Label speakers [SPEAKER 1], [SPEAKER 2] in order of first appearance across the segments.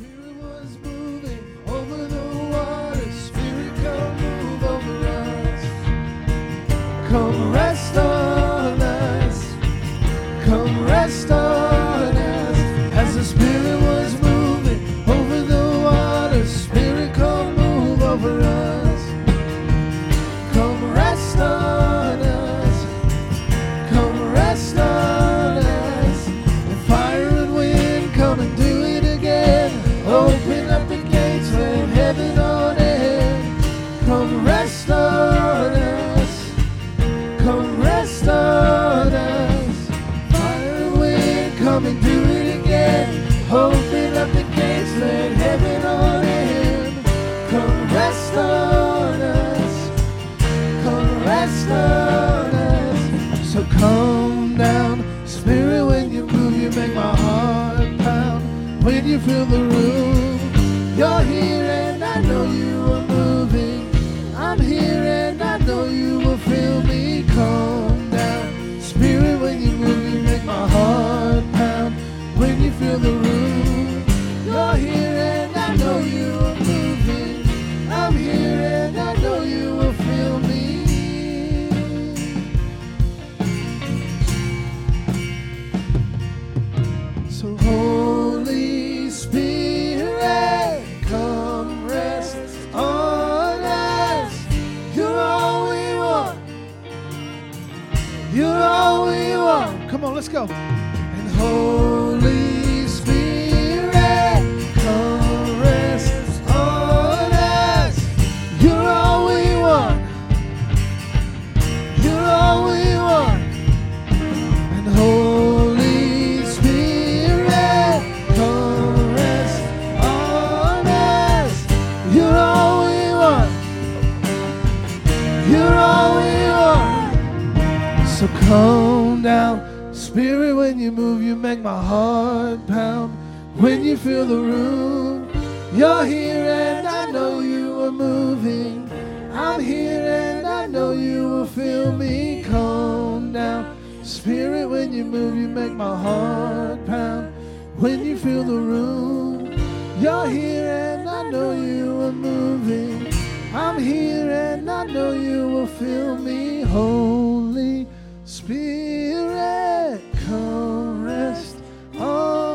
[SPEAKER 1] Spirit was fill the room, you're here and I know you are moving. I'm here and I know you will feel me. Come down, Spirit, when you move, you make my heart pound. When you fill the room, You're all we want. Come on, let's go. And Holy you move, you make my heart pound. When you fill the room, you're here and I know you are moving. I'm here and I know you will feel me. Calm down, Spirit. When you move, you make my heart pound. When you fill the room, you're here and I know you are moving. I'm here and I know you will feel me. Holy Spirit, come rest on oh.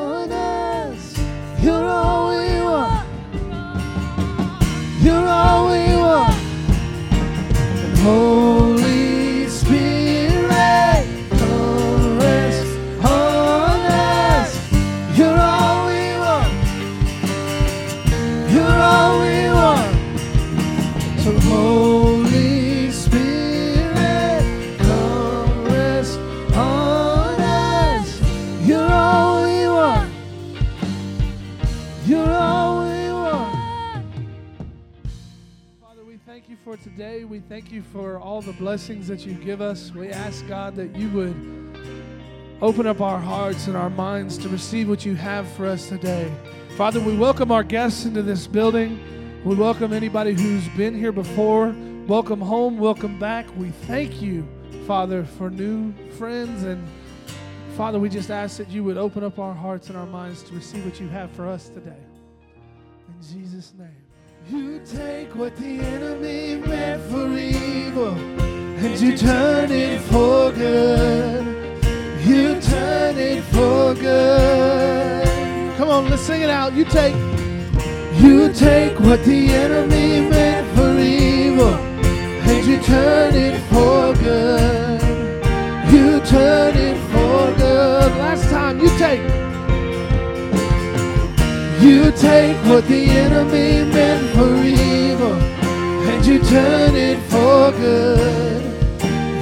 [SPEAKER 1] Thank you for today. We thank you for all the blessings that you give us. We ask God that you would open up our hearts and our minds to receive what you have for us today. Father, we welcome our guests into this building. We welcome anybody who's been here before. Welcome home, welcome back. We thank you, Father, for new friends. And Father, we just ask that you would open up our hearts and our minds to receive what you have for us today. In Jesus' name. You take what the enemy meant for evil and you turn it for good. You turn it for good. Come on, let's sing it out. You take you take what the enemy meant for evil and you turn it for good. You turn it for good. Last time you take you take what the enemy meant for evil and you turn it for good.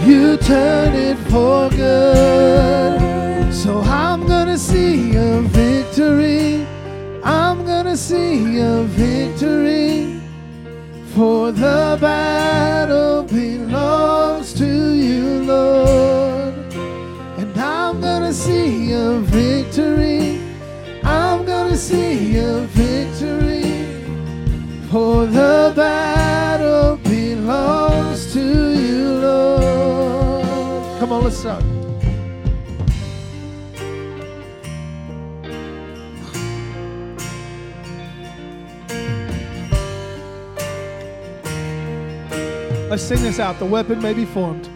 [SPEAKER 1] You turn it for good. So I'm gonna see a victory. I'm gonna see a victory. For the battle belongs to you, Lord. And I'm gonna see a victory see a victory, for the battle belongs to you, Lord. Come on, let's start.
[SPEAKER 2] Let's sing this out. The weapon may be formed.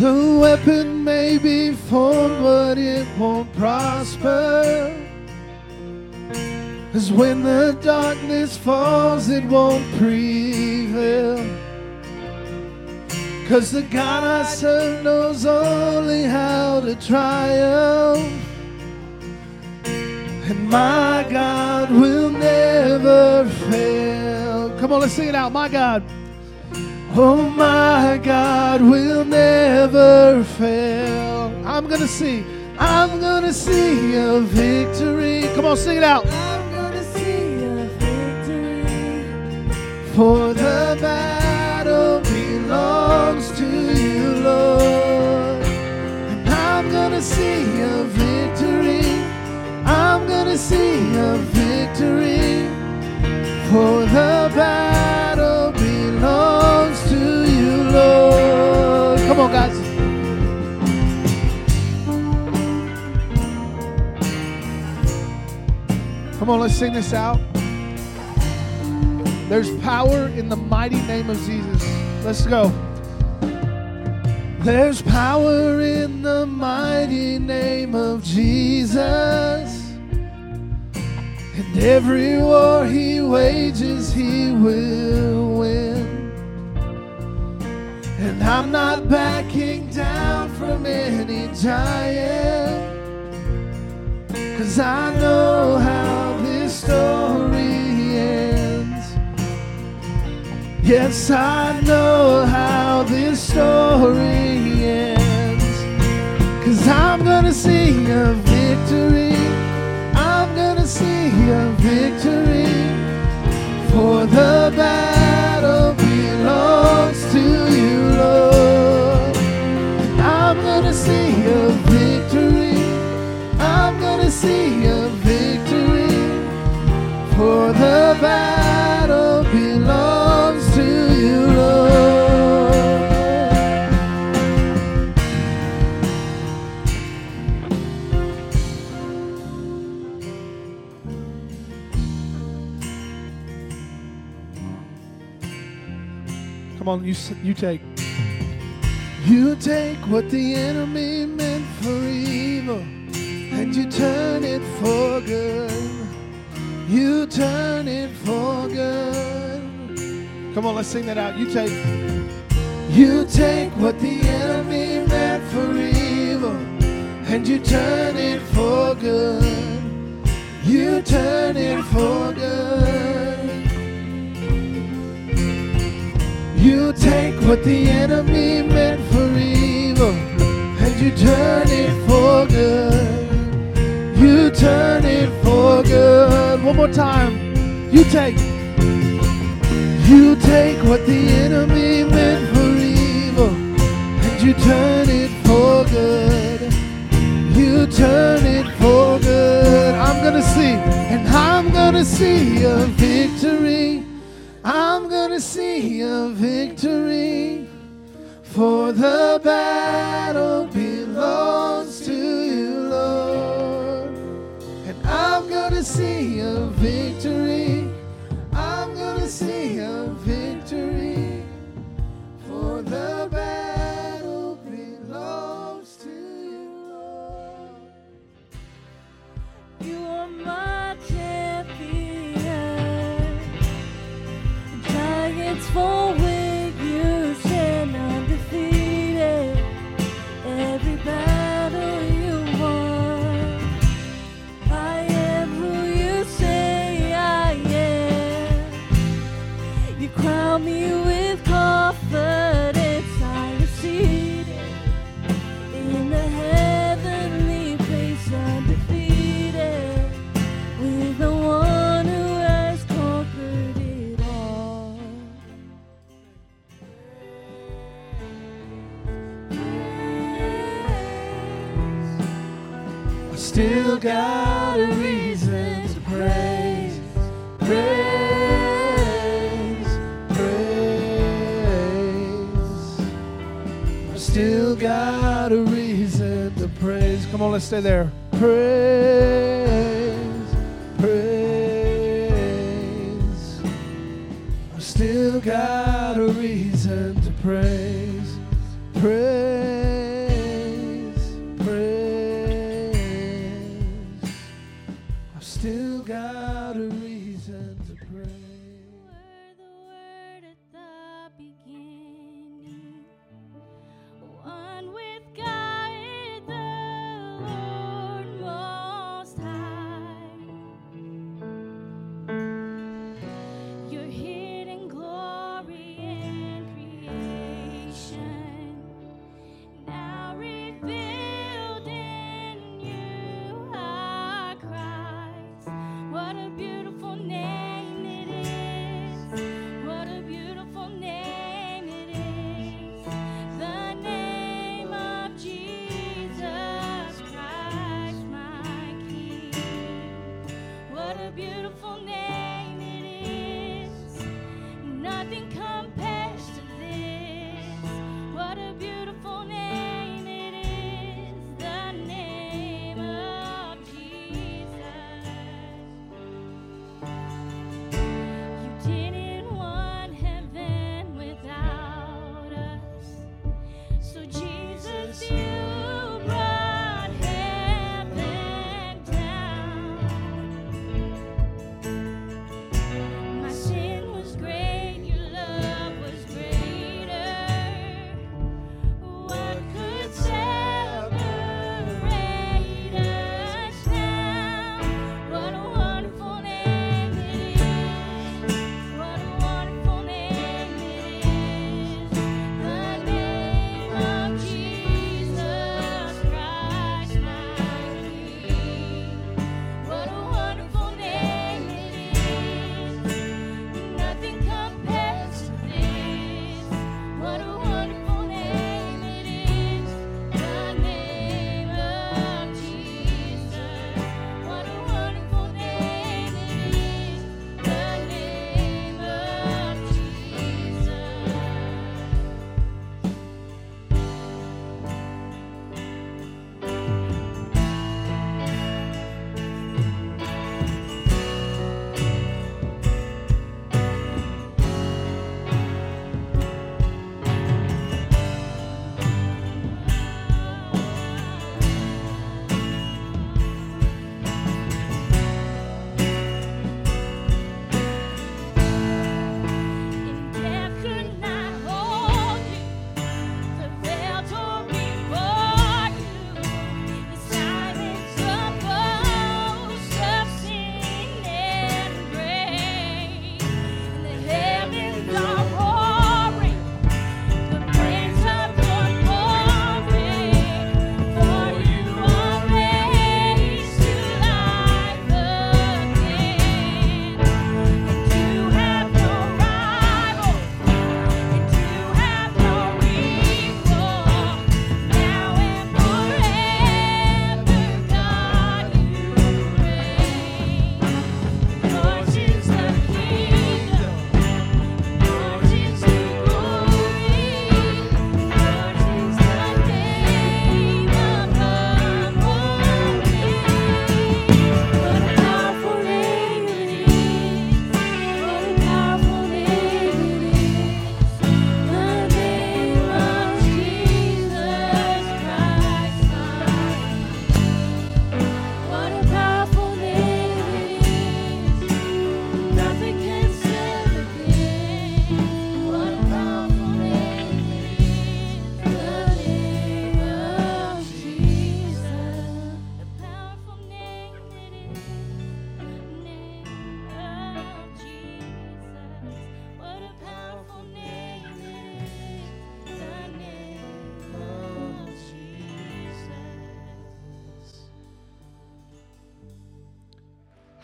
[SPEAKER 1] The weapon may be formed, but it won't prosper. Cause when the darkness falls, it won't prevail. Cause the God I serve knows only how to triumph. And my God will never fail.
[SPEAKER 2] Come on, let's sing it out. My God.
[SPEAKER 1] Oh, my God will never fail.
[SPEAKER 2] I'm going to see.
[SPEAKER 1] I'm gonna see a victory.
[SPEAKER 2] Come on, sing it out.
[SPEAKER 1] For the battle belongs to you, Lord. And I'm gonna see a victory. I'm gonna see a victory. For the battle belongs to you, Lord.
[SPEAKER 2] Come on, guys. Come on, let's sing this out. There's power in the mighty name of Jesus. Let's go.
[SPEAKER 1] There's power in the mighty name of Jesus. And every war he wages, he will win. And I'm not backing down from any giant. Cause I know how this story Yes, I know how this story ends. Cause I'm gonna see a victory. I'm gonna see a victory. For the battle you you
[SPEAKER 2] take.
[SPEAKER 1] You take what the enemy meant for evil and you turn it for good. You turn it for good.
[SPEAKER 2] Come on, let's sing that out. You take.
[SPEAKER 1] You take what the enemy meant for evil and you turn it for good. You turn it for good. You take what the enemy meant for evil and you turn it for good. You turn it for good.
[SPEAKER 2] One more time. You take.
[SPEAKER 1] You take what the enemy meant for evil and you turn it for good. You turn it for good. I'm gonna see, and I'm gonna see a victory. I'm gonna see a victory. For the battle belongs to you, Lord. And I'm gonna see a victory.
[SPEAKER 3] Crown me with confidence. I am seated in the heavenly place, undefeated, with the one who has conquered it all.
[SPEAKER 1] I still got still got a reason to praise.
[SPEAKER 2] Come on, let's stay there.
[SPEAKER 1] Praise, praise. I still got a
[SPEAKER 3] reason to praise, praise.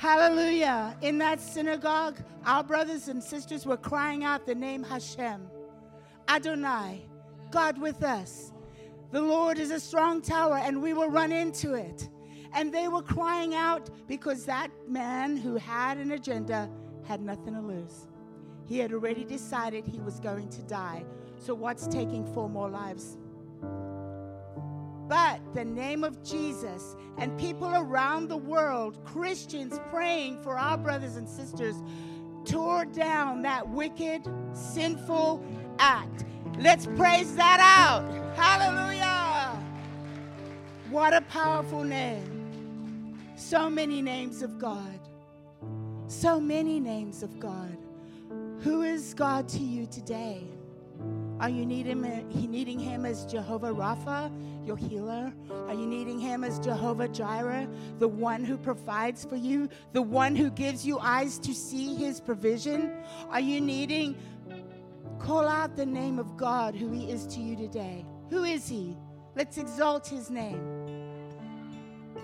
[SPEAKER 4] Hallelujah. In that synagogue, our brothers and sisters were crying out the name Hashem, Adonai, God with us. The Lord is a strong tower, and we will run into it. And they were crying out because that man who had an agenda had nothing to lose. He had already decided he was going to die. So, what's taking four more lives? but the name of Jesus and people around the world, Christians praying for our brothers and sisters, tore down that wicked, sinful act. Let's praise that out. Hallelujah. What a powerful name. So many names of God. So many names of God. Who is God to you today? Are you needing him, needing him as Jehovah Rapha, your healer? Are you needing him as Jehovah Jireh, the one who provides for you, the one who gives you eyes to see his provision? Are you needing, call out the name of God, who he is to you today? Who is he? Let's exalt his name.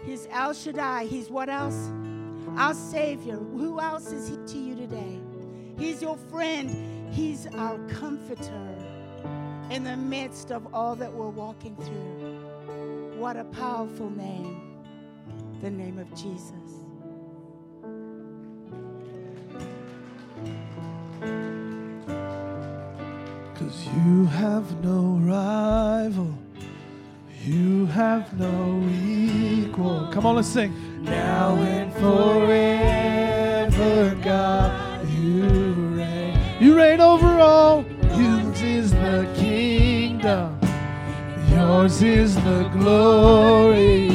[SPEAKER 4] He's El Shaddai. He's what else? Our Savior. Who else is he to you today? He's your friend. He's our comforter in the midst of all that we're walking through. What a powerful name, the name of Jesus.
[SPEAKER 1] Cause you have no rival, you have no equal. Come on, let's sing. Now and forever, God, yours is the glory,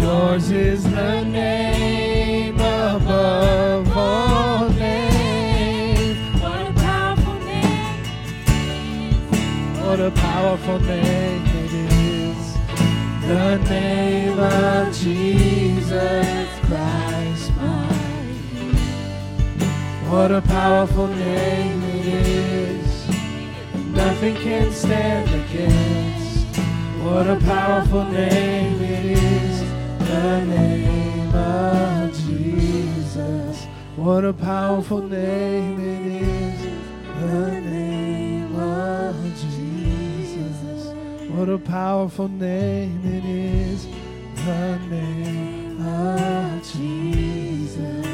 [SPEAKER 1] yours is the name above all names.
[SPEAKER 2] What a powerful name.
[SPEAKER 1] What a powerful name it is. The name of Jesus Christ, my King. What a powerful name it is. Nothing can stand against. What a powerful name it is. The name of Jesus. What a powerful name it is. The name of Jesus. What a powerful name it is. The name of Jesus.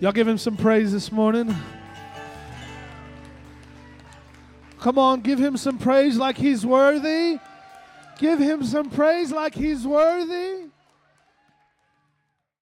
[SPEAKER 1] Y'all give him some praise this morning. Come on, give him some praise like he's worthy. Give him some praise like he's worthy.